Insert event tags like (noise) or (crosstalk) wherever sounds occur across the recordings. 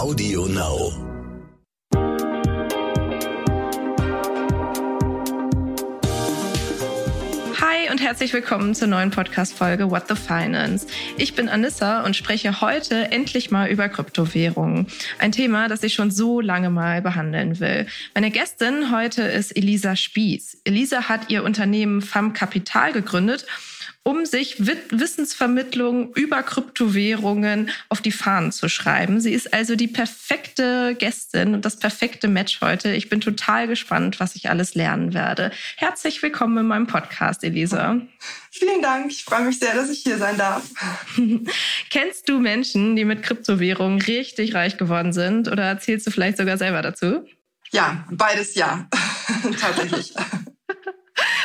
Audio Now. Hi und herzlich willkommen zur neuen Podcast-Folge What the Finance. Ich bin Anissa und spreche heute endlich mal über Kryptowährungen. Ein Thema, das ich schon so lange mal behandeln will. Meine Gästin heute ist Elisa Spieß. Elisa hat ihr Unternehmen FAM Kapital gegründet um sich Wissensvermittlung über Kryptowährungen auf die Fahnen zu schreiben. Sie ist also die perfekte Gästin und das perfekte Match heute. Ich bin total gespannt, was ich alles lernen werde. Herzlich willkommen in meinem Podcast, Elisa. Vielen Dank. Ich freue mich sehr, dass ich hier sein darf. (laughs) Kennst du Menschen, die mit Kryptowährungen richtig reich geworden sind oder erzählst du vielleicht sogar selber dazu? Ja, beides ja. (laughs) Tatsächlich.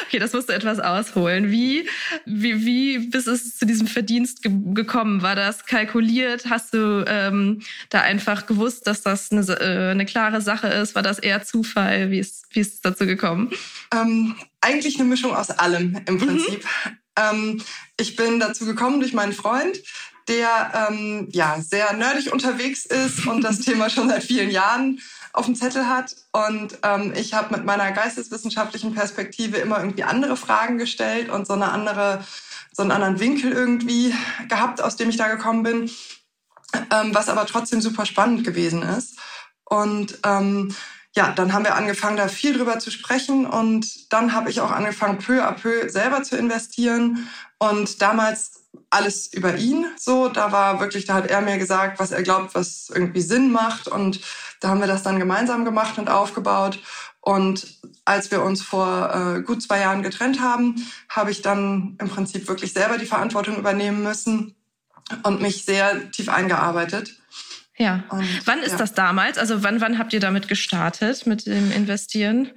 Okay, das musst du etwas ausholen. Wie, wie, wie bist du zu diesem Verdienst ge gekommen? War das kalkuliert? Hast du ähm, da einfach gewusst, dass das eine, äh, eine klare Sache ist? War das eher Zufall? Wie ist, wie ist es dazu gekommen? Ähm, eigentlich eine Mischung aus allem im mhm. Prinzip. Mhm. Ähm, ich bin dazu gekommen durch meinen Freund, der ähm, ja sehr nerdig unterwegs ist und das Thema schon seit vielen Jahren auf dem Zettel hat. Und ähm, ich habe mit meiner geisteswissenschaftlichen Perspektive immer irgendwie andere Fragen gestellt und so eine andere, so einen anderen Winkel irgendwie gehabt, aus dem ich da gekommen bin, ähm, was aber trotzdem super spannend gewesen ist. Und ähm, ja, dann haben wir angefangen, da viel drüber zu sprechen und dann habe ich auch angefangen, peu à peu selber zu investieren. Und damals alles über ihn. So, da war wirklich, da hat er mir gesagt, was er glaubt, was irgendwie Sinn macht. Und da haben wir das dann gemeinsam gemacht und aufgebaut. Und als wir uns vor äh, gut zwei Jahren getrennt haben, habe ich dann im Prinzip wirklich selber die Verantwortung übernehmen müssen und mich sehr tief eingearbeitet. Ja. Und, wann ist ja. das damals? Also wann, wann habt ihr damit gestartet mit dem Investieren?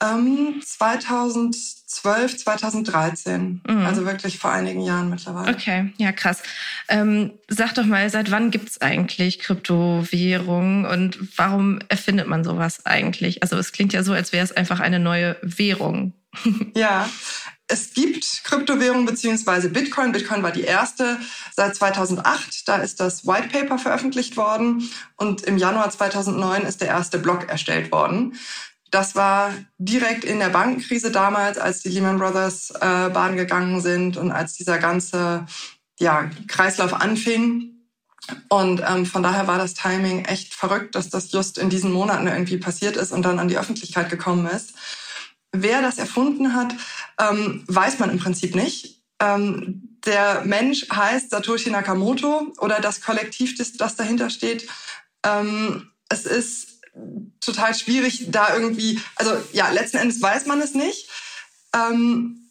Ähm, 2012, 2013. Mhm. Also wirklich vor einigen Jahren mittlerweile. Okay, ja krass. Ähm, sag doch mal, seit wann gibt's eigentlich Kryptowährungen und warum erfindet man sowas eigentlich? Also es klingt ja so, als wäre es einfach eine neue Währung. (laughs) ja, es gibt Kryptowährungen beziehungsweise Bitcoin. Bitcoin war die erste seit 2008. Da ist das White Paper veröffentlicht worden und im Januar 2009 ist der erste Block erstellt worden. Das war direkt in der Bankenkrise damals, als die Lehman Brothers äh, Bahn gegangen sind und als dieser ganze ja, Kreislauf anfing. Und ähm, von daher war das Timing echt verrückt, dass das just in diesen Monaten irgendwie passiert ist und dann an die Öffentlichkeit gekommen ist. Wer das erfunden hat, ähm, weiß man im Prinzip nicht. Ähm, der Mensch heißt Satoshi Nakamoto oder das Kollektiv, das, das dahinter steht. Ähm, es ist total schwierig, da irgendwie, also ja, letzten Endes weiß man es nicht. Ähm,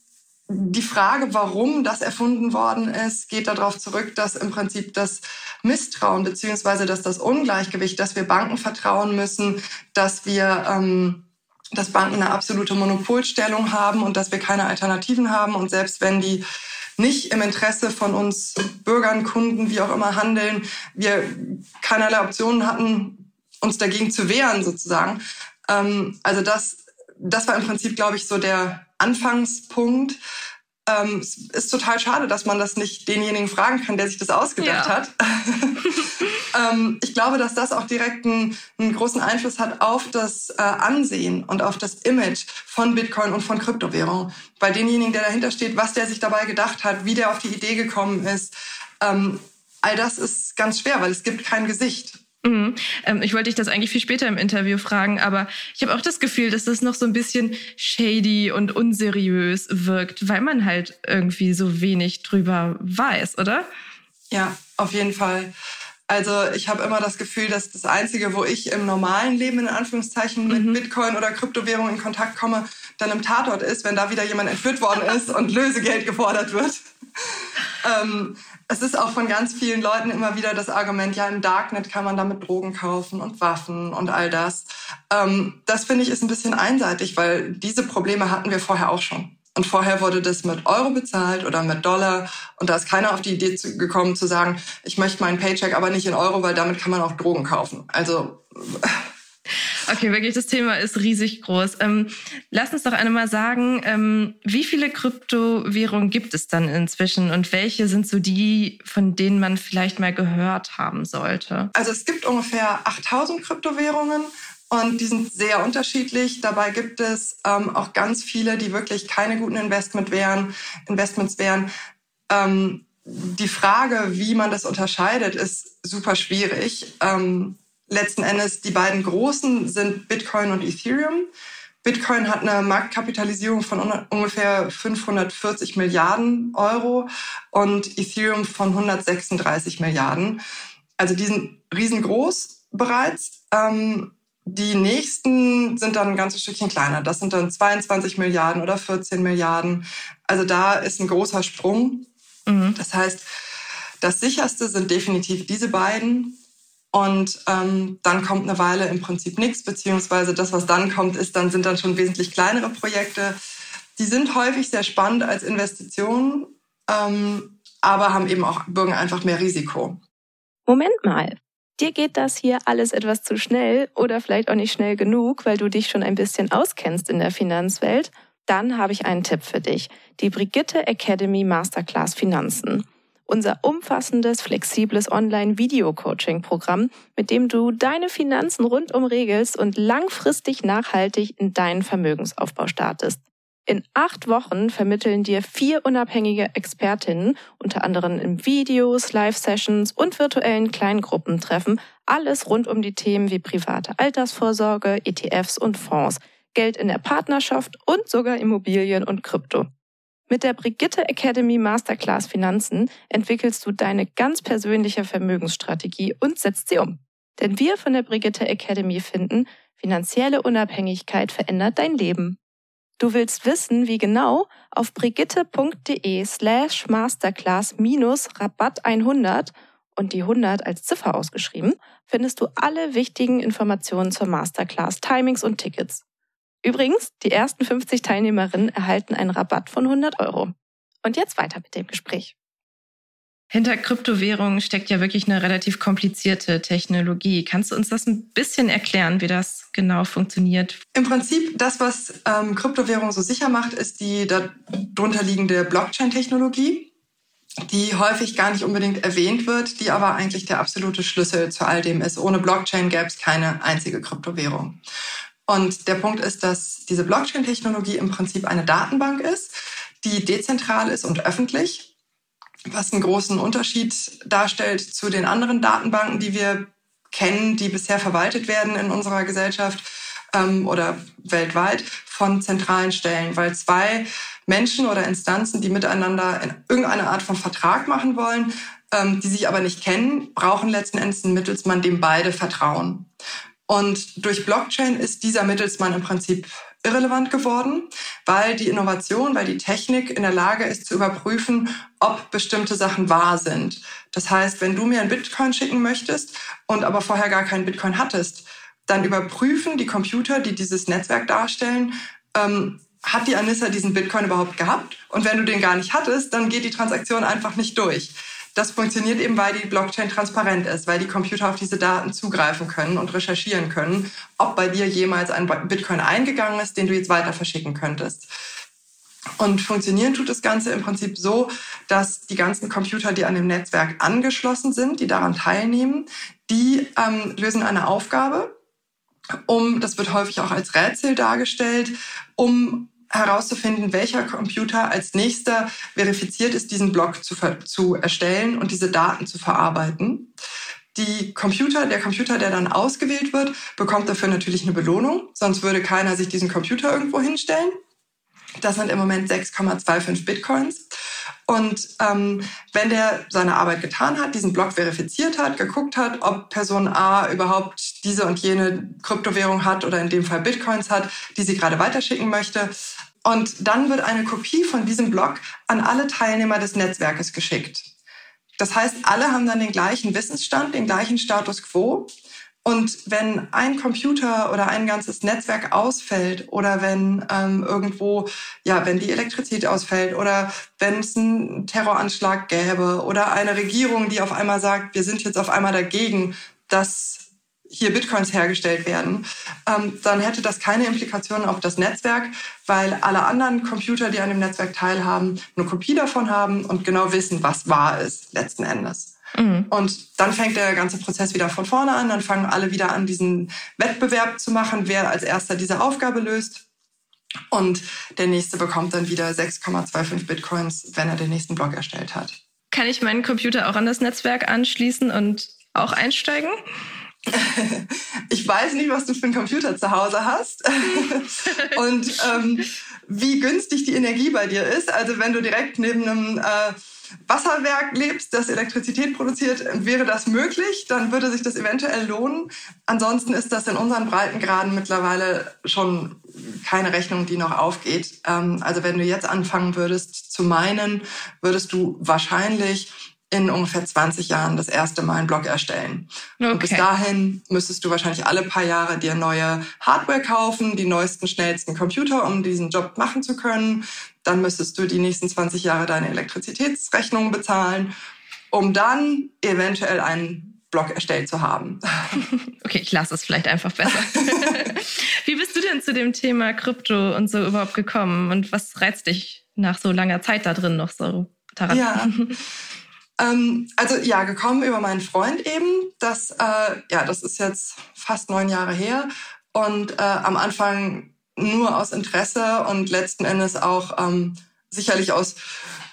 die Frage, warum das erfunden worden ist, geht darauf zurück, dass im Prinzip das Misstrauen beziehungsweise dass das Ungleichgewicht, dass wir Banken vertrauen müssen, dass wir ähm, dass Banken eine absolute Monopolstellung haben und dass wir keine Alternativen haben und selbst wenn die nicht im Interesse von uns Bürgern, Kunden, wie auch immer handeln, wir keinerlei Optionen hatten, uns dagegen zu wehren sozusagen. Ähm, also das, das war im Prinzip, glaube ich, so der Anfangspunkt. Ähm, es ist total schade, dass man das nicht denjenigen fragen kann, der sich das ausgedacht ja. hat. (laughs) ähm, ich glaube, dass das auch direkt einen, einen großen Einfluss hat auf das äh, Ansehen und auf das Image von Bitcoin und von Kryptowährung. Bei denjenigen, der dahinter steht, was der sich dabei gedacht hat, wie der auf die Idee gekommen ist. Ähm, all das ist ganz schwer, weil es gibt kein Gesicht. Mhm. Ähm, ich wollte dich das eigentlich viel später im Interview fragen, aber ich habe auch das Gefühl, dass das noch so ein bisschen shady und unseriös wirkt, weil man halt irgendwie so wenig drüber weiß, oder? Ja, auf jeden Fall. Also ich habe immer das Gefühl, dass das Einzige, wo ich im normalen Leben in Anführungszeichen mit mhm. Bitcoin oder Kryptowährung in Kontakt komme, dann im Tatort ist, wenn da wieder jemand entführt worden (laughs) ist und Lösegeld gefordert wird. ähm, es ist auch von ganz vielen Leuten immer wieder das Argument, ja, im Darknet kann man damit Drogen kaufen und Waffen und all das. Ähm, das finde ich ist ein bisschen einseitig, weil diese Probleme hatten wir vorher auch schon. Und vorher wurde das mit Euro bezahlt oder mit Dollar. Und da ist keiner auf die Idee gekommen zu sagen, ich möchte meinen Paycheck aber nicht in Euro, weil damit kann man auch Drogen kaufen. Also Okay, wirklich, das Thema ist riesig groß. Ähm, lass uns doch einmal sagen, ähm, wie viele Kryptowährungen gibt es dann inzwischen und welche sind so die, von denen man vielleicht mal gehört haben sollte? Also es gibt ungefähr 8000 Kryptowährungen. Und die sind sehr unterschiedlich. Dabei gibt es ähm, auch ganz viele, die wirklich keine guten Investment wären, Investments wären. Ähm, die Frage, wie man das unterscheidet, ist super schwierig. Ähm, letzten Endes die beiden großen sind Bitcoin und Ethereum. Bitcoin hat eine Marktkapitalisierung von ungefähr 540 Milliarden Euro und Ethereum von 136 Milliarden. Also die sind riesengroß bereits. Ähm, die nächsten sind dann ein ganzes Stückchen kleiner. Das sind dann 22 Milliarden oder 14 Milliarden. Also da ist ein großer Sprung. Mhm. Das heißt, das sicherste sind definitiv diese beiden. Und ähm, dann kommt eine Weile im Prinzip nichts, beziehungsweise das, was dann kommt, ist dann sind dann schon wesentlich kleinere Projekte. Die sind häufig sehr spannend als Investitionen, ähm, aber haben eben auch bürgen einfach mehr Risiko. Moment mal. Dir geht das hier alles etwas zu schnell oder vielleicht auch nicht schnell genug, weil du dich schon ein bisschen auskennst in der Finanzwelt. Dann habe ich einen Tipp für dich. Die Brigitte Academy Masterclass Finanzen unser umfassendes, flexibles Online-Video-Coaching-Programm, mit dem du deine Finanzen rundum regelst und langfristig nachhaltig in deinen Vermögensaufbau startest. In acht Wochen vermitteln dir vier unabhängige Expertinnen, unter anderem in Videos, Live-Sessions und virtuellen Kleingruppentreffen, alles rund um die Themen wie private Altersvorsorge, ETFs und Fonds, Geld in der Partnerschaft und sogar Immobilien und Krypto. Mit der Brigitte Academy Masterclass Finanzen entwickelst du deine ganz persönliche Vermögensstrategie und setzt sie um. Denn wir von der Brigitte Academy finden, finanzielle Unabhängigkeit verändert dein Leben. Du willst wissen, wie genau? Auf brigitte.de slash masterclass minus Rabatt 100 und die 100 als Ziffer ausgeschrieben, findest du alle wichtigen Informationen zur Masterclass, Timings und Tickets. Übrigens, die ersten 50 Teilnehmerinnen erhalten einen Rabatt von 100 Euro. Und jetzt weiter mit dem Gespräch. Hinter Kryptowährungen steckt ja wirklich eine relativ komplizierte Technologie. Kannst du uns das ein bisschen erklären, wie das genau funktioniert? Im Prinzip, das, was ähm, Kryptowährungen so sicher macht, ist die darunter liegende Blockchain-Technologie, die häufig gar nicht unbedingt erwähnt wird, die aber eigentlich der absolute Schlüssel zu all dem ist. Ohne Blockchain gäbe es keine einzige Kryptowährung. Und der Punkt ist, dass diese Blockchain-Technologie im Prinzip eine Datenbank ist, die dezentral ist und öffentlich, was einen großen Unterschied darstellt zu den anderen Datenbanken, die wir kennen, die bisher verwaltet werden in unserer Gesellschaft ähm, oder weltweit von zentralen Stellen, weil zwei Menschen oder Instanzen, die miteinander in irgendeine Art von Vertrag machen wollen, ähm, die sich aber nicht kennen, brauchen letzten Endes einen Mittelsmann, dem beide vertrauen. Und durch Blockchain ist dieser Mittelsmann im Prinzip irrelevant geworden, weil die Innovation, weil die Technik in der Lage ist zu überprüfen, ob bestimmte Sachen wahr sind. Das heißt, wenn du mir ein Bitcoin schicken möchtest und aber vorher gar keinen Bitcoin hattest, dann überprüfen die Computer, die dieses Netzwerk darstellen, ähm, hat die Anissa diesen Bitcoin überhaupt gehabt? Und wenn du den gar nicht hattest, dann geht die Transaktion einfach nicht durch. Das funktioniert eben, weil die Blockchain transparent ist, weil die Computer auf diese Daten zugreifen können und recherchieren können, ob bei dir jemals ein Bitcoin eingegangen ist, den du jetzt weiter verschicken könntest. Und funktionieren tut das Ganze im Prinzip so, dass die ganzen Computer, die an dem Netzwerk angeschlossen sind, die daran teilnehmen, die ähm, lösen eine Aufgabe, um, das wird häufig auch als Rätsel dargestellt, um herauszufinden, welcher Computer als nächster verifiziert ist, diesen Block zu, zu erstellen und diese Daten zu verarbeiten. Die Computer, der Computer, der dann ausgewählt wird, bekommt dafür natürlich eine Belohnung, sonst würde keiner sich diesen Computer irgendwo hinstellen. Das sind im Moment 6,25 Bitcoins. Und ähm, wenn der seine Arbeit getan hat, diesen Block verifiziert hat, geguckt hat, ob Person A überhaupt diese und jene Kryptowährung hat oder in dem Fall Bitcoins hat, die sie gerade weiterschicken möchte, und dann wird eine Kopie von diesem Blog an alle Teilnehmer des Netzwerkes geschickt. Das heißt, alle haben dann den gleichen Wissensstand, den gleichen Status quo. Und wenn ein Computer oder ein ganzes Netzwerk ausfällt oder wenn ähm, irgendwo, ja, wenn die Elektrizität ausfällt oder wenn es einen Terroranschlag gäbe oder eine Regierung, die auf einmal sagt, wir sind jetzt auf einmal dagegen, dass hier Bitcoins hergestellt werden, ähm, dann hätte das keine Implikationen auf das Netzwerk, weil alle anderen Computer, die an dem Netzwerk teilhaben, eine Kopie davon haben und genau wissen, was wahr ist letzten Endes. Mhm. Und dann fängt der ganze Prozess wieder von vorne an. Dann fangen alle wieder an, diesen Wettbewerb zu machen, wer als erster diese Aufgabe löst. Und der nächste bekommt dann wieder 6,25 Bitcoins, wenn er den nächsten Block erstellt hat. Kann ich meinen Computer auch an das Netzwerk anschließen und auch einsteigen? (laughs) ich weiß nicht, was du für einen Computer zu Hause hast (laughs) und ähm, wie günstig die Energie bei dir ist. Also wenn du direkt neben einem äh, Wasserwerk lebst, das Elektrizität produziert, wäre das möglich, dann würde sich das eventuell lohnen. Ansonsten ist das in unseren Breitengraden mittlerweile schon keine Rechnung, die noch aufgeht. Ähm, also wenn du jetzt anfangen würdest zu meinen, würdest du wahrscheinlich in ungefähr 20 Jahren das erste Mal einen Blog erstellen. Okay. Und bis dahin müsstest du wahrscheinlich alle paar Jahre dir neue Hardware kaufen, die neuesten, schnellsten Computer, um diesen Job machen zu können. Dann müsstest du die nächsten 20 Jahre deine Elektrizitätsrechnung bezahlen, um dann eventuell einen Blog erstellt zu haben. (laughs) Okay, ich lasse es vielleicht einfach besser. (laughs) Wie bist du denn zu dem Thema Krypto und so überhaupt gekommen? Und was reizt dich nach so langer Zeit da drin noch so daran? Ja. (laughs) Ähm, also ja, gekommen über meinen Freund eben. Das, äh, ja, das ist jetzt fast neun Jahre her. Und äh, am Anfang nur aus Interesse und letzten Endes auch ähm, sicherlich aus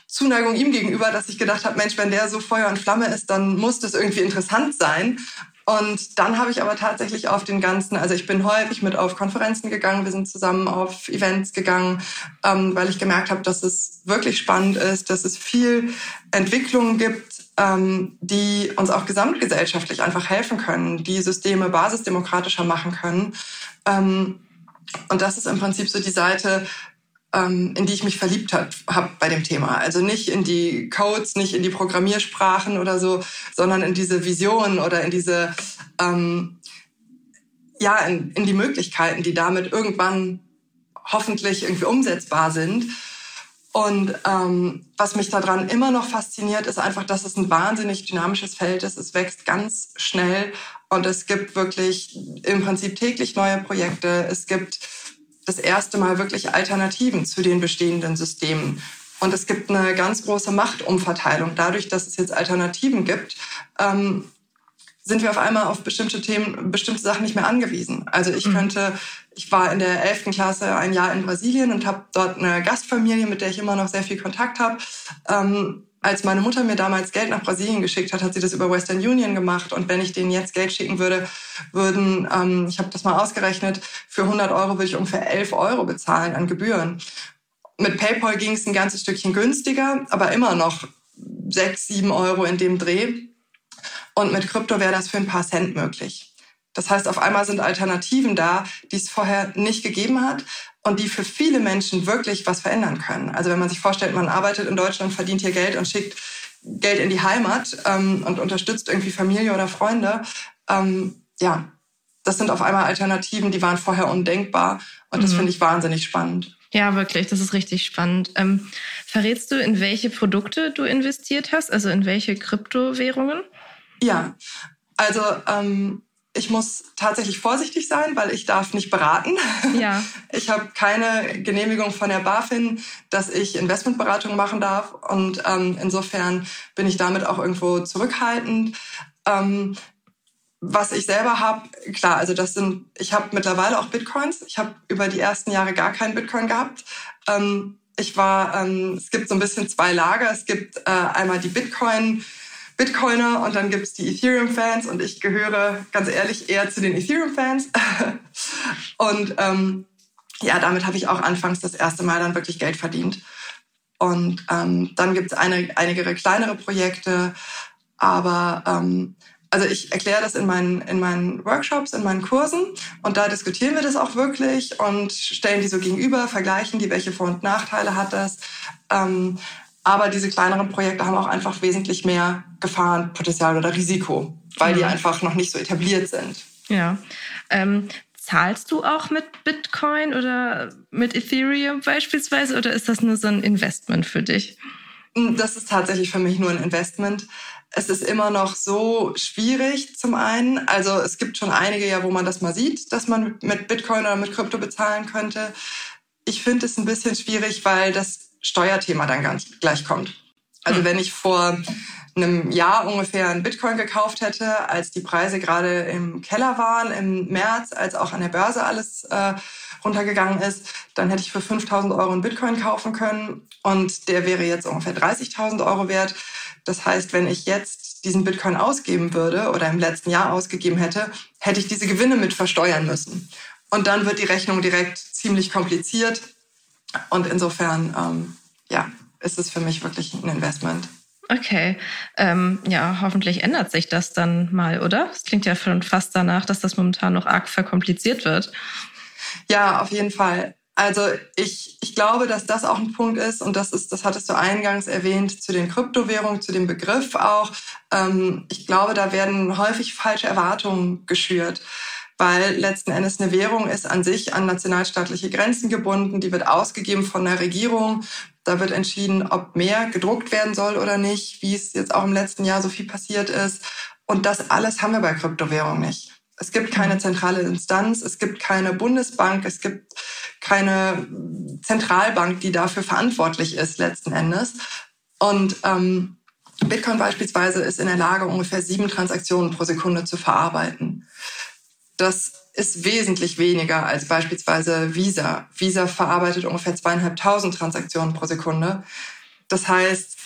Zuneigung ihm gegenüber, dass ich gedacht habe, Mensch, wenn der so Feuer und Flamme ist, dann muss das irgendwie interessant sein. Und dann habe ich aber tatsächlich auf den ganzen, also ich bin häufig mit auf Konferenzen gegangen, wir sind zusammen auf Events gegangen, ähm, weil ich gemerkt habe, dass es wirklich spannend ist, dass es viel Entwicklungen gibt, ähm, die uns auch gesamtgesellschaftlich einfach helfen können, die Systeme basisdemokratischer machen können. Ähm, und das ist im Prinzip so die Seite, in die ich mich verliebt habe bei dem Thema. Also nicht in die Codes, nicht in die Programmiersprachen oder so, sondern in diese Vision oder in diese, ähm, ja, in, in die Möglichkeiten, die damit irgendwann hoffentlich irgendwie umsetzbar sind. Und ähm, was mich daran immer noch fasziniert, ist einfach, dass es ein wahnsinnig dynamisches Feld ist. Es wächst ganz schnell und es gibt wirklich im Prinzip täglich neue Projekte. Es gibt das erste Mal wirklich Alternativen zu den bestehenden Systemen. Und es gibt eine ganz große Machtumverteilung. Dadurch, dass es jetzt Alternativen gibt, ähm, sind wir auf einmal auf bestimmte Themen, bestimmte Sachen nicht mehr angewiesen. Also ich mhm. könnte, ich war in der 11. Klasse ein Jahr in Brasilien und habe dort eine Gastfamilie, mit der ich immer noch sehr viel Kontakt habe. Ähm, als meine Mutter mir damals Geld nach Brasilien geschickt hat, hat sie das über Western Union gemacht. Und wenn ich denen jetzt Geld schicken würde, würden, ähm, ich habe das mal ausgerechnet, für 100 Euro würde ich ungefähr 11 Euro bezahlen an Gebühren. Mit PayPal ging es ein ganzes Stückchen günstiger, aber immer noch 6, 7 Euro in dem Dreh. Und mit Krypto wäre das für ein paar Cent möglich. Das heißt, auf einmal sind Alternativen da, die es vorher nicht gegeben hat und die für viele Menschen wirklich was verändern können. Also wenn man sich vorstellt, man arbeitet in Deutschland, verdient hier Geld und schickt Geld in die Heimat ähm, und unterstützt irgendwie Familie oder Freunde, ähm, ja, das sind auf einmal Alternativen, die waren vorher undenkbar und das mhm. finde ich wahnsinnig spannend. Ja, wirklich, das ist richtig spannend. Ähm, verrätst du, in welche Produkte du investiert hast, also in welche Kryptowährungen? Ja, also ähm, ich muss tatsächlich vorsichtig sein, weil ich darf nicht beraten. (laughs) Ja. Ich habe keine Genehmigung von der BaFin, dass ich Investmentberatung machen darf. Und ähm, insofern bin ich damit auch irgendwo zurückhaltend. Ähm, was ich selber habe, klar, also das sind, ich habe mittlerweile auch Bitcoins. Ich habe über die ersten Jahre gar keinen Bitcoin gehabt. Ähm, ich war, ähm, es gibt so ein bisschen zwei Lager. Es gibt äh, einmal die Bitcoin- Bitcoiner und dann gibt es die Ethereum-Fans und ich gehöre ganz ehrlich eher zu den Ethereum-Fans. (laughs) und ähm, ja, damit habe ich auch anfangs das erste Mal dann wirklich Geld verdient. Und ähm, dann gibt es einige kleinere Projekte, aber ähm, also ich erkläre das in meinen, in meinen Workshops, in meinen Kursen und da diskutieren wir das auch wirklich und stellen die so gegenüber, vergleichen die, welche Vor- und Nachteile hat das. Ähm, aber diese kleineren Projekte haben auch einfach wesentlich mehr Gefahrenpotenzial oder Risiko, weil mhm. die einfach noch nicht so etabliert sind. Ja. Ähm, zahlst du auch mit Bitcoin oder mit Ethereum beispielsweise oder ist das nur so ein Investment für dich? Hm, das ist tatsächlich für mich nur ein Investment. es ist immer noch so schwierig zum einen. Also es gibt schon einige ja, wo man das mal sieht, dass man mit Bitcoin oder mit Krypto bezahlen könnte. Ich finde es ein bisschen schwierig, weil das Steuerthema dann ganz gleich kommt. Also hm. wenn ich vor einem Jahr ungefähr einen Bitcoin gekauft hätte, als die Preise gerade im Keller waren, im März, als auch an der Börse alles äh, runtergegangen ist, dann hätte ich für 5000 Euro einen Bitcoin kaufen können und der wäre jetzt ungefähr 30.000 Euro wert. Das heißt, wenn ich jetzt diesen Bitcoin ausgeben würde oder im letzten Jahr ausgegeben hätte, hätte ich diese Gewinne mit versteuern müssen. Und dann wird die Rechnung direkt ziemlich kompliziert. Und insofern, ähm, ja, ist es für mich wirklich ein Investment. Okay, ähm, ja, hoffentlich ändert sich das dann mal, oder? Es klingt ja schon fast danach, dass das momentan noch arg verkompliziert wird. Ja, auf jeden Fall. Also ich, ich glaube, dass das auch ein Punkt ist und das ist, das hattest du eingangs erwähnt, zu den Kryptowährungen, zu dem Begriff auch. Ähm, ich glaube, da werden häufig falsche Erwartungen geschürt, weil letzten Endes eine Währung ist an sich an nationalstaatliche Grenzen gebunden, die wird ausgegeben von der Regierung. Da wird entschieden, ob mehr gedruckt werden soll oder nicht, wie es jetzt auch im letzten Jahr so viel passiert ist. Und das alles haben wir bei Kryptowährungen nicht. Es gibt keine zentrale Instanz, es gibt keine Bundesbank, es gibt keine Zentralbank, die dafür verantwortlich ist letzten Endes. Und ähm, Bitcoin beispielsweise ist in der Lage, ungefähr sieben Transaktionen pro Sekunde zu verarbeiten. Das ist wesentlich weniger als beispielsweise Visa. Visa verarbeitet ungefähr zweieinhalbtausend Transaktionen pro Sekunde. Das heißt,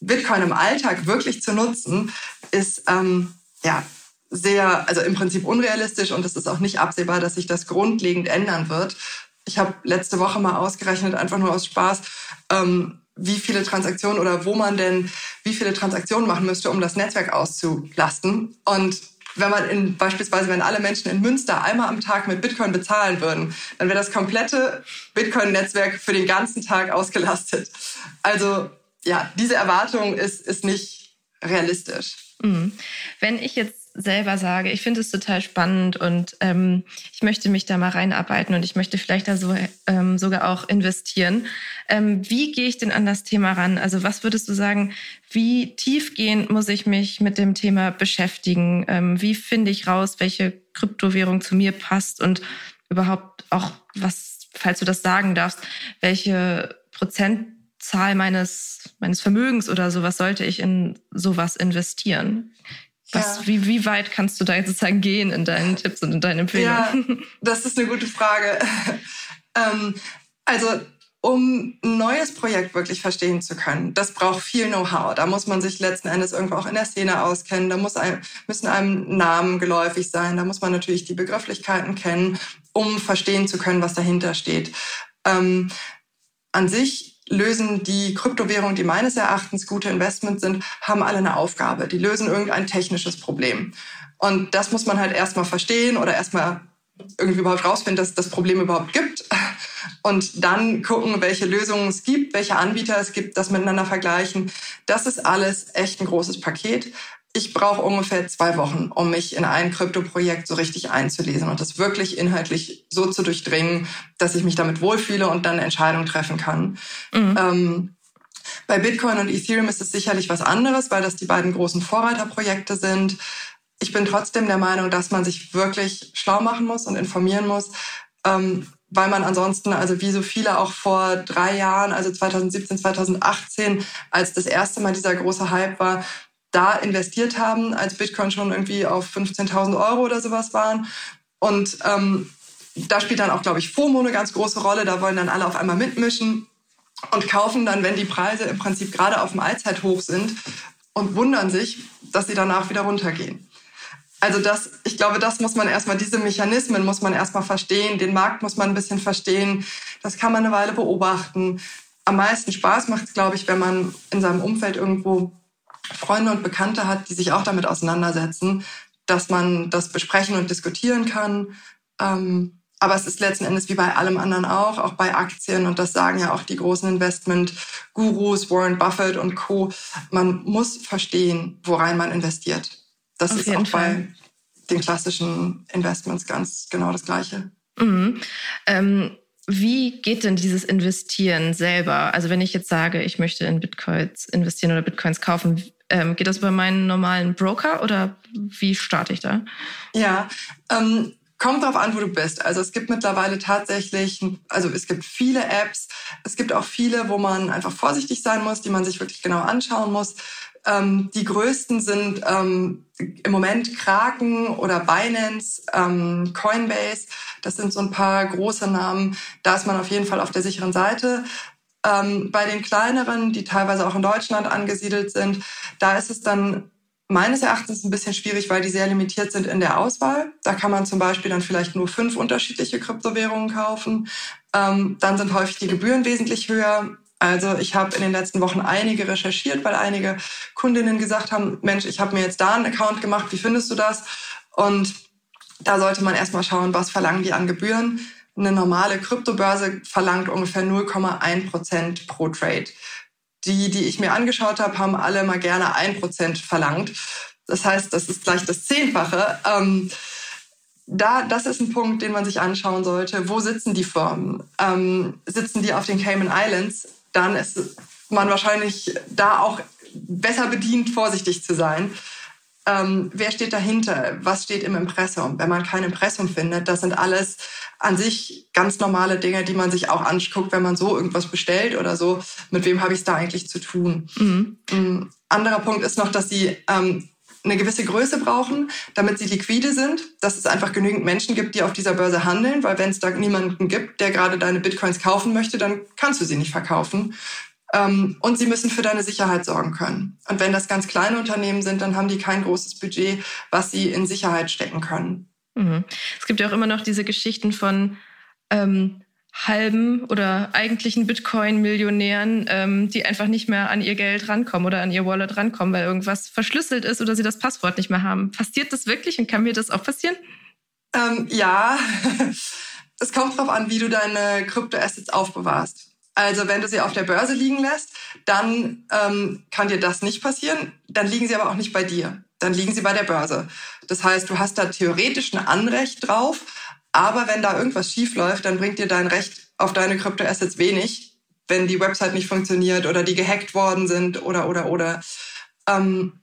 Bitcoin im Alltag wirklich zu nutzen, ist ähm, ja sehr, also im Prinzip unrealistisch und es ist auch nicht absehbar, dass sich das grundlegend ändern wird. Ich habe letzte Woche mal ausgerechnet, einfach nur aus Spaß, ähm, wie viele Transaktionen oder wo man denn wie viele Transaktionen machen müsste, um das Netzwerk auszulasten. Und wenn man in, beispielsweise, wenn alle Menschen in Münster einmal am Tag mit Bitcoin bezahlen würden, dann wäre das komplette Bitcoin-Netzwerk für den ganzen Tag ausgelastet. Also ja, diese Erwartung ist, ist nicht realistisch. Mhm. Wenn ich jetzt selber sage, ich finde es total spannend und ähm, ich möchte mich da mal reinarbeiten und ich möchte vielleicht da so ähm, sogar auch investieren. Ähm, wie gehe ich denn an das Thema ran? Also was würdest du sagen, wie tiefgehend muss ich mich mit dem Thema beschäftigen? Ähm, wie finde ich raus, welche Kryptowährung zu mir passt und überhaupt auch was, falls du das sagen darfst, welche Prozentzahl meines, meines Vermögens oder sowas sollte ich in sowas investieren? Was, ja. wie, wie weit kannst du da jetzt sozusagen gehen in deinen Tipps und in deinen Empfehlungen? Ja, (laughs) das ist eine gute Frage. (laughs) ähm, also um ein neues Projekt wirklich verstehen zu können, das braucht viel Know-how. Da muss man sich letzten Endes irgendwo auch in der Szene auskennen. Da muss einem, müssen einem Namen geläufig sein. Da muss man natürlich die Begrifflichkeiten kennen, um verstehen zu können, was dahinter steht. Ähm, an sich lösen die Kryptowährungen, die meines Erachtens gute Investments sind, haben alle eine Aufgabe. Die lösen irgendein technisches Problem. Und das muss man halt erstmal verstehen oder erstmal irgendwie überhaupt rausfinden, dass das Problem überhaupt gibt. Und dann gucken, welche Lösungen es gibt, welche Anbieter es gibt, das miteinander vergleichen. Das ist alles echt ein großes Paket ich brauche ungefähr zwei Wochen, um mich in ein Krypto-Projekt so richtig einzulesen und das wirklich inhaltlich so zu durchdringen, dass ich mich damit wohlfühle und dann Entscheidungen treffen kann. Mhm. Ähm, bei Bitcoin und Ethereum ist es sicherlich was anderes, weil das die beiden großen Vorreiterprojekte sind. Ich bin trotzdem der Meinung, dass man sich wirklich schlau machen muss und informieren muss, ähm, weil man ansonsten, also wie so viele auch vor drei Jahren, also 2017, 2018, als das erste Mal dieser große Hype war, da investiert haben, als Bitcoin schon irgendwie auf 15.000 Euro oder sowas waren. Und ähm, da spielt dann auch, glaube ich, FOMO eine ganz große Rolle. Da wollen dann alle auf einmal mitmischen und kaufen dann, wenn die Preise im Prinzip gerade auf dem Allzeithoch sind und wundern sich, dass sie danach wieder runtergehen. Also das, ich glaube, das muss man erstmal, diese Mechanismen muss man erstmal verstehen, den Markt muss man ein bisschen verstehen, das kann man eine Weile beobachten. Am meisten Spaß macht es, glaube ich, wenn man in seinem Umfeld irgendwo Freunde und Bekannte hat, die sich auch damit auseinandersetzen, dass man das besprechen und diskutieren kann. Ähm, aber es ist letzten Endes wie bei allem anderen auch, auch bei Aktien. Und das sagen ja auch die großen Investment-Gurus, Warren Buffett und Co. Man muss verstehen, worein man investiert. Das Auf ist auch Fall. bei den klassischen Investments ganz genau das Gleiche. Mhm. Ähm wie geht denn dieses Investieren selber? Also wenn ich jetzt sage, ich möchte in Bitcoins investieren oder Bitcoins kaufen, ähm, geht das über meinen normalen Broker oder wie starte ich da? Ja, ähm, kommt drauf an, wo du bist. Also es gibt mittlerweile tatsächlich, also es gibt viele Apps, es gibt auch viele, wo man einfach vorsichtig sein muss, die man sich wirklich genau anschauen muss. Ähm, die größten sind ähm, im Moment Kraken oder Binance, ähm, Coinbase. Das sind so ein paar große Namen. Da ist man auf jeden Fall auf der sicheren Seite. Ähm, bei den kleineren, die teilweise auch in Deutschland angesiedelt sind, da ist es dann meines Erachtens ein bisschen schwierig, weil die sehr limitiert sind in der Auswahl. Da kann man zum Beispiel dann vielleicht nur fünf unterschiedliche Kryptowährungen kaufen. Ähm, dann sind häufig die Gebühren wesentlich höher. Also ich habe in den letzten Wochen einige recherchiert, weil einige Kundinnen gesagt haben, Mensch, ich habe mir jetzt da einen Account gemacht, wie findest du das? Und da sollte man erstmal schauen, was verlangen die an Gebühren. Eine normale Kryptobörse verlangt ungefähr 0,1 Prozent pro Trade. Die, die ich mir angeschaut habe, haben alle mal gerne ein Prozent verlangt. Das heißt, das ist gleich das Zehnfache. Ähm, da, das ist ein Punkt, den man sich anschauen sollte. Wo sitzen die Firmen? Ähm, sitzen die auf den Cayman Islands? dann ist man wahrscheinlich da auch besser bedient, vorsichtig zu sein. Ähm, wer steht dahinter? Was steht im Impressum? Wenn man kein Impressum findet, das sind alles an sich ganz normale Dinge, die man sich auch anguckt, wenn man so irgendwas bestellt oder so. Mit wem habe ich es da eigentlich zu tun? Mhm. Ein ähm, anderer Punkt ist noch, dass sie ähm, eine gewisse Größe brauchen, damit sie liquide sind, dass es einfach genügend Menschen gibt, die auf dieser Börse handeln, weil wenn es da niemanden gibt, der gerade deine Bitcoins kaufen möchte, dann kannst du sie nicht verkaufen. Ähm, und sie müssen für deine Sicherheit sorgen können. Und wenn das ganz kleine Unternehmen sind, dann haben die kein großes Budget, was sie in Sicherheit stecken können. Mhm. Es gibt ja auch immer noch diese Geschichten von ähm, halben oder eigentlichen Bitcoin-Millionären, ähm, die einfach nicht mehr an ihr Geld rankommen oder an ihr Wallet rankommen, weil irgendwas verschlüsselt ist oder sie das Passwort nicht mehr haben. Passiert das wirklich und kann mir das auch passieren? Ähm, ja, (laughs) es kommt darauf an, wie du deine Kryptoassets aufbewahrst. Also wenn du sie auf der Börse liegen lässt, dann ähm, kann dir das nicht passieren. Dann liegen sie aber auch nicht bei dir. Dann liegen sie bei der Börse. Das heißt, du hast da theoretisch ein Anrecht drauf, aber wenn da irgendwas schief läuft, dann bringt dir dein Recht auf deine Kryptoassets wenig, wenn die Website nicht funktioniert oder die gehackt worden sind oder oder oder. Ähm,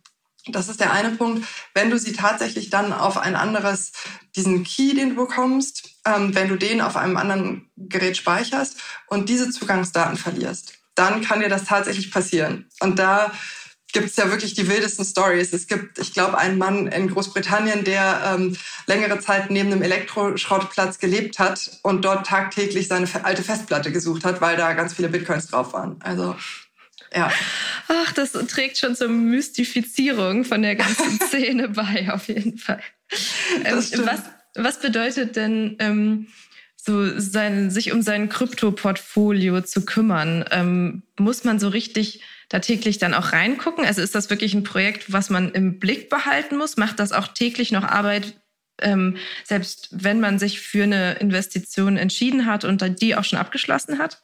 das ist der eine Punkt. Wenn du sie tatsächlich dann auf ein anderes, diesen Key, den du bekommst, ähm, wenn du den auf einem anderen Gerät speicherst und diese Zugangsdaten verlierst, dann kann dir das tatsächlich passieren. Und da gibt es ja wirklich die wildesten Stories. Es gibt, ich glaube, einen Mann in Großbritannien, der ähm, längere Zeit neben einem Elektroschrottplatz gelebt hat und dort tagtäglich seine alte Festplatte gesucht hat, weil da ganz viele Bitcoins drauf waren. Also ja. Ach, das trägt schon zur Mystifizierung von der ganzen (laughs) Szene bei, auf jeden Fall. Ähm, was, was bedeutet denn ähm, so sein, sich um sein Krypto-Portfolio zu kümmern? Ähm, muss man so richtig da täglich dann auch reingucken? Also ist das wirklich ein Projekt, was man im Blick behalten muss? Macht das auch täglich noch Arbeit, ähm, selbst wenn man sich für eine Investition entschieden hat und die auch schon abgeschlossen hat?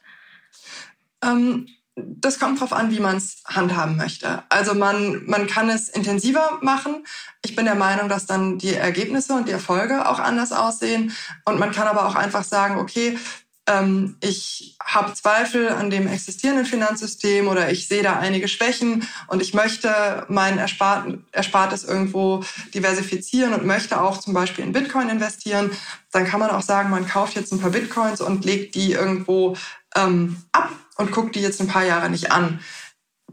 Ähm, das kommt darauf an, wie man es handhaben möchte. Also man, man kann es intensiver machen. Ich bin der Meinung, dass dann die Ergebnisse und die Erfolge auch anders aussehen. Und man kann aber auch einfach sagen, okay, ähm, ich habe Zweifel an dem existierenden Finanzsystem oder ich sehe da einige Schwächen und ich möchte mein Erspart Erspartes irgendwo diversifizieren und möchte auch zum Beispiel in Bitcoin investieren, dann kann man auch sagen, man kauft jetzt ein paar Bitcoins und legt die irgendwo ähm, ab und guckt die jetzt ein paar Jahre nicht an.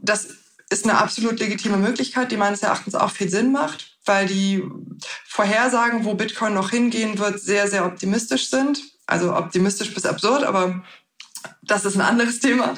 Das ist eine absolut legitime Möglichkeit, die meines Erachtens auch viel Sinn macht, weil die Vorhersagen, wo Bitcoin noch hingehen wird, sehr, sehr optimistisch sind also optimistisch bis absurd, aber das ist ein anderes Thema.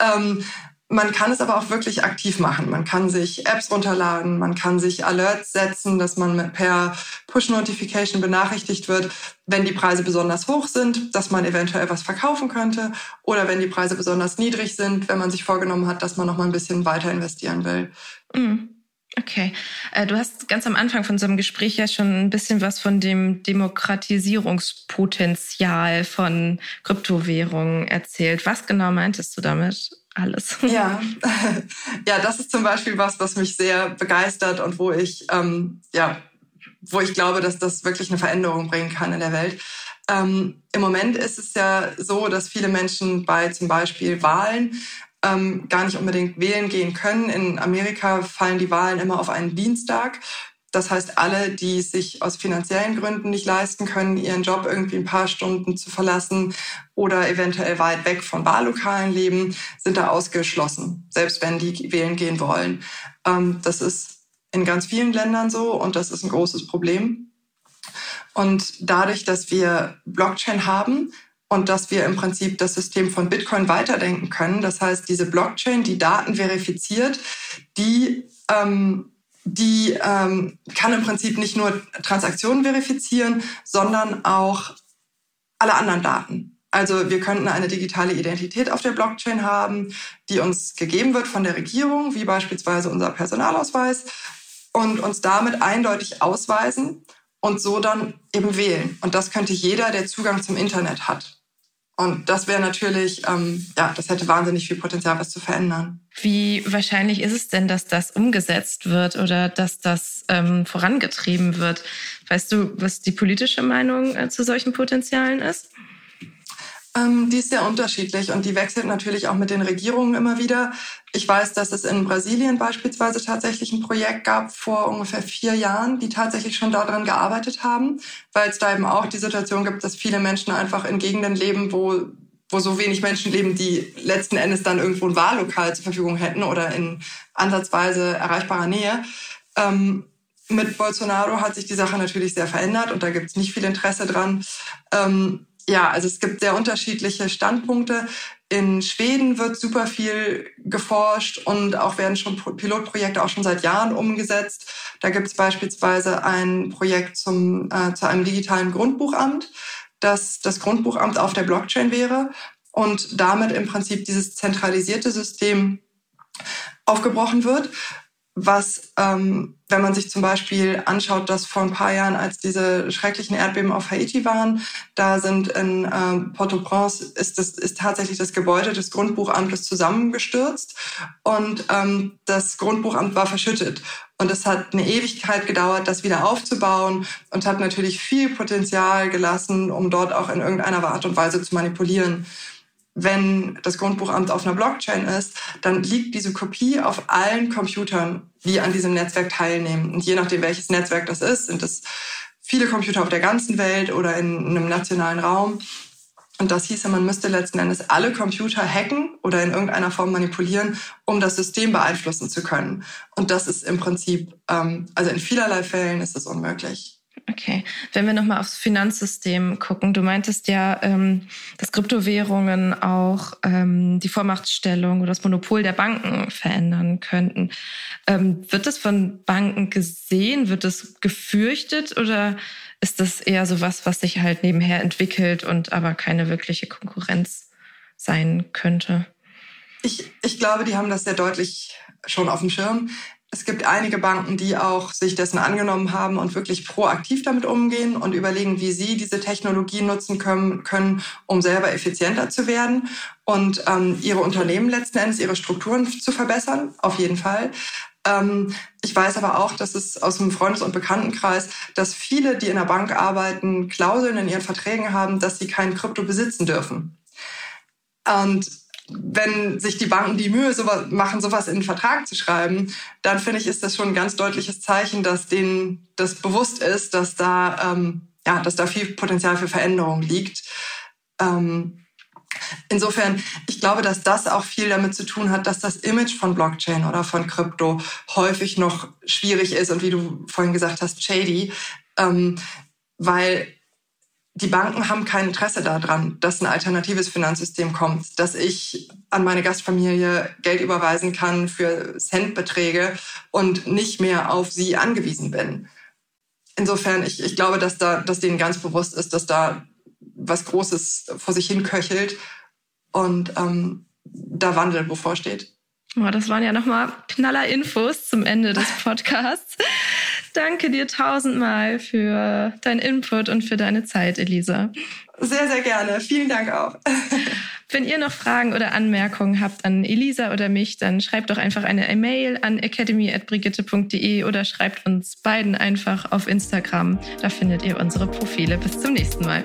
Ähm, man kann es aber auch wirklich aktiv machen. Man kann sich Apps runterladen, man kann sich Alerts setzen, dass man per Push-Notification benachrichtigt wird, wenn die Preise besonders hoch sind, dass man eventuell was verkaufen könnte oder wenn die Preise besonders niedrig sind, wenn man sich vorgenommen hat, dass man noch mal ein bisschen weiter investieren will. Mhm. Okay. Äh, du hast ganz am Anfang von unserem Gespräch ja schon ein bisschen was von dem Demokratisierungspotenzial von Kryptowährungen erzählt. Was genau meintest du damit? Alles. Ja, (laughs) ja, das ist zum Beispiel was, was mich sehr begeistert und wo ich, ähm, ja, wo ich glaube, dass das wirklich eine Veränderung bringen kann in der Welt. ähm, im Moment ist es ja so, dass viele Menschen bei zum Beispiel Wahlen ähm, gar nicht unbedingt wählen gehen können. In Amerika fallen die Wahlen immer auf einen Dienstag. Das heißt, alle, die sich aus finanziellen Gründen nicht leisten können, ihren Job irgendwie ein paar Stunden zu verlassen oder eventuell weit weg von Wahllokalen leben, sind da ausgeschlossen, selbst wenn die wählen gehen wollen. Ähm, das ist in ganz vielen Ländern so und das ist ein großes Problem. Und dadurch, dass wir Blockchain haben, und dass wir im Prinzip das System von Bitcoin weiterdenken können. Das heißt, diese Blockchain, die Daten verifiziert, die ähm, die ähm, kann im Prinzip nicht nur Transaktionen verifizieren, sondern auch alle anderen Daten. Also wir könnten eine digitale Identität auf der Blockchain haben, die uns gegeben wird von der Regierung, wie beispielsweise unser Personalausweis, und uns damit eindeutig ausweisen und so dann eben wählen. Und das könnte jeder, der Zugang zum Internet hat. Und das wäre natürlich, ähm, ja, das hätte wahnsinnig viel Potenzial, was zu verändern. Wie wahrscheinlich ist es denn, dass das umgesetzt wird oder dass das ähm, vorangetrieben wird? Weißt du, was die politische Meinung äh, zu solchen Potenzialen ist? Ähm, die ist sehr unterschiedlich und die wechselt natürlich auch mit den Regierungen immer wieder. Ich weiß, dass es in Brasilien beispielsweise tatsächlich ein Projekt gab vor ungefähr vier Jahren, die tatsächlich schon daran gearbeitet haben, weil es da eben auch die Situation gibt, dass viele Menschen einfach in Gegenden leben, wo wo so wenig Menschen leben, die letzten Endes dann irgendwo ein Wahllokal zur Verfügung hätten oder in ansatzweise erreichbarer Nähe. Ähm, mit Bolsonaro hat sich die Sache natürlich sehr verändert und da gibt es nicht viel Interesse dran. Ähm, ja, also es gibt sehr unterschiedliche Standpunkte. In Schweden wird super viel geforscht und auch werden schon Pilotprojekte auch schon seit Jahren umgesetzt. Da gibt es beispielsweise ein Projekt zum, äh, zu einem digitalen Grundbuchamt, dass das Grundbuchamt auf der Blockchain wäre und damit im Prinzip dieses zentralisierte System aufgebrochen wird was, ähm, wenn man sich zum Beispiel anschaut, dass vor ein paar Jahren, als diese schrecklichen Erdbeben auf Haiti waren, da sind in ähm, Port-au-Prince ist, das, ist tatsächlich das Gebäude des Grundbuchamtes zusammengestürzt und ähm, das Grundbuchamt war verschüttet. Und es hat eine Ewigkeit gedauert, das wieder aufzubauen und hat natürlich viel Potenzial gelassen, um dort auch in irgendeiner Art und Weise zu manipulieren wenn das Grundbuchamt auf einer Blockchain ist, dann liegt diese Kopie auf allen Computern, die an diesem Netzwerk teilnehmen. Und je nachdem, welches Netzwerk das ist, sind es viele Computer auf der ganzen Welt oder in einem nationalen Raum. Und das hieße, man müsste letzten Endes alle Computer hacken oder in irgendeiner Form manipulieren, um das System beeinflussen zu können. Und das ist im Prinzip, ähm, also in vielerlei Fällen ist es unmöglich. Okay, wenn wir nochmal aufs Finanzsystem gucken, du meintest ja, ähm, dass Kryptowährungen auch ähm, die Vormachtstellung oder das Monopol der Banken verändern könnten. Ähm, wird das von Banken gesehen? Wird das gefürchtet oder ist das eher so was, was sich halt nebenher entwickelt und aber keine wirkliche Konkurrenz sein könnte? Ich, ich glaube, die haben das sehr deutlich schon auf dem Schirm. Es gibt einige Banken, die auch sich dessen angenommen haben und wirklich proaktiv damit umgehen und überlegen, wie sie diese Technologie nutzen können, können um selber effizienter zu werden und ähm, ihre Unternehmen letzten Endes, ihre Strukturen zu verbessern, auf jeden Fall. Ähm, ich weiß aber auch, dass es aus dem Freundes- und Bekanntenkreis, dass viele, die in der Bank arbeiten, Klauseln in ihren Verträgen haben, dass sie kein Krypto besitzen dürfen. Und wenn sich die Banken die Mühe sowas, machen, sowas in den Vertrag zu schreiben, dann finde ich, ist das schon ein ganz deutliches Zeichen, dass denen das bewusst ist, dass da, ähm, ja, dass da viel Potenzial für Veränderung liegt. Ähm, insofern, ich glaube, dass das auch viel damit zu tun hat, dass das Image von Blockchain oder von Krypto häufig noch schwierig ist und wie du vorhin gesagt hast, shady, ähm, weil die Banken haben kein Interesse daran, dass ein alternatives Finanzsystem kommt, dass ich an meine Gastfamilie Geld überweisen kann für Centbeträge und nicht mehr auf sie angewiesen bin. Insofern, ich, ich glaube, dass, da, dass denen ganz bewusst ist, dass da was Großes vor sich hin köchelt und ähm, da Wandel bevorsteht. Das waren ja nochmal knaller Infos zum Ende des Podcasts. Danke dir tausendmal für deinen Input und für deine Zeit, Elisa. Sehr, sehr gerne. Vielen Dank auch. (laughs) Wenn ihr noch Fragen oder Anmerkungen habt an Elisa oder mich, dann schreibt doch einfach eine E-Mail an academy.brigitte.de oder schreibt uns beiden einfach auf Instagram. Da findet ihr unsere Profile. Bis zum nächsten Mal.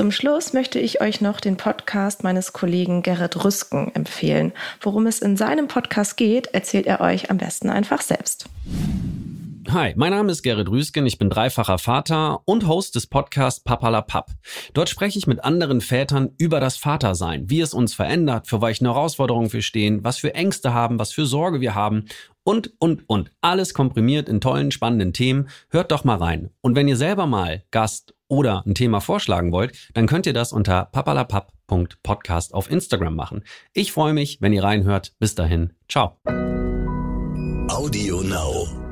Zum Schluss möchte ich euch noch den Podcast meines Kollegen Gerrit Rüsken empfehlen. Worum es in seinem Podcast geht, erzählt er euch am besten einfach selbst. Hi, mein Name ist Gerrit Rüsken, ich bin dreifacher Vater und Host des Podcasts Papalapap. Dort spreche ich mit anderen Vätern über das Vatersein, wie es uns verändert, für welche Herausforderungen wir stehen, was für Ängste haben, was für Sorge wir haben und, und, und. Alles komprimiert in tollen, spannenden Themen. Hört doch mal rein. Und wenn ihr selber mal Gast oder ein Thema vorschlagen wollt, dann könnt ihr das unter papalapap.podcast auf Instagram machen. Ich freue mich, wenn ihr reinhört. Bis dahin. Ciao. Audio Now.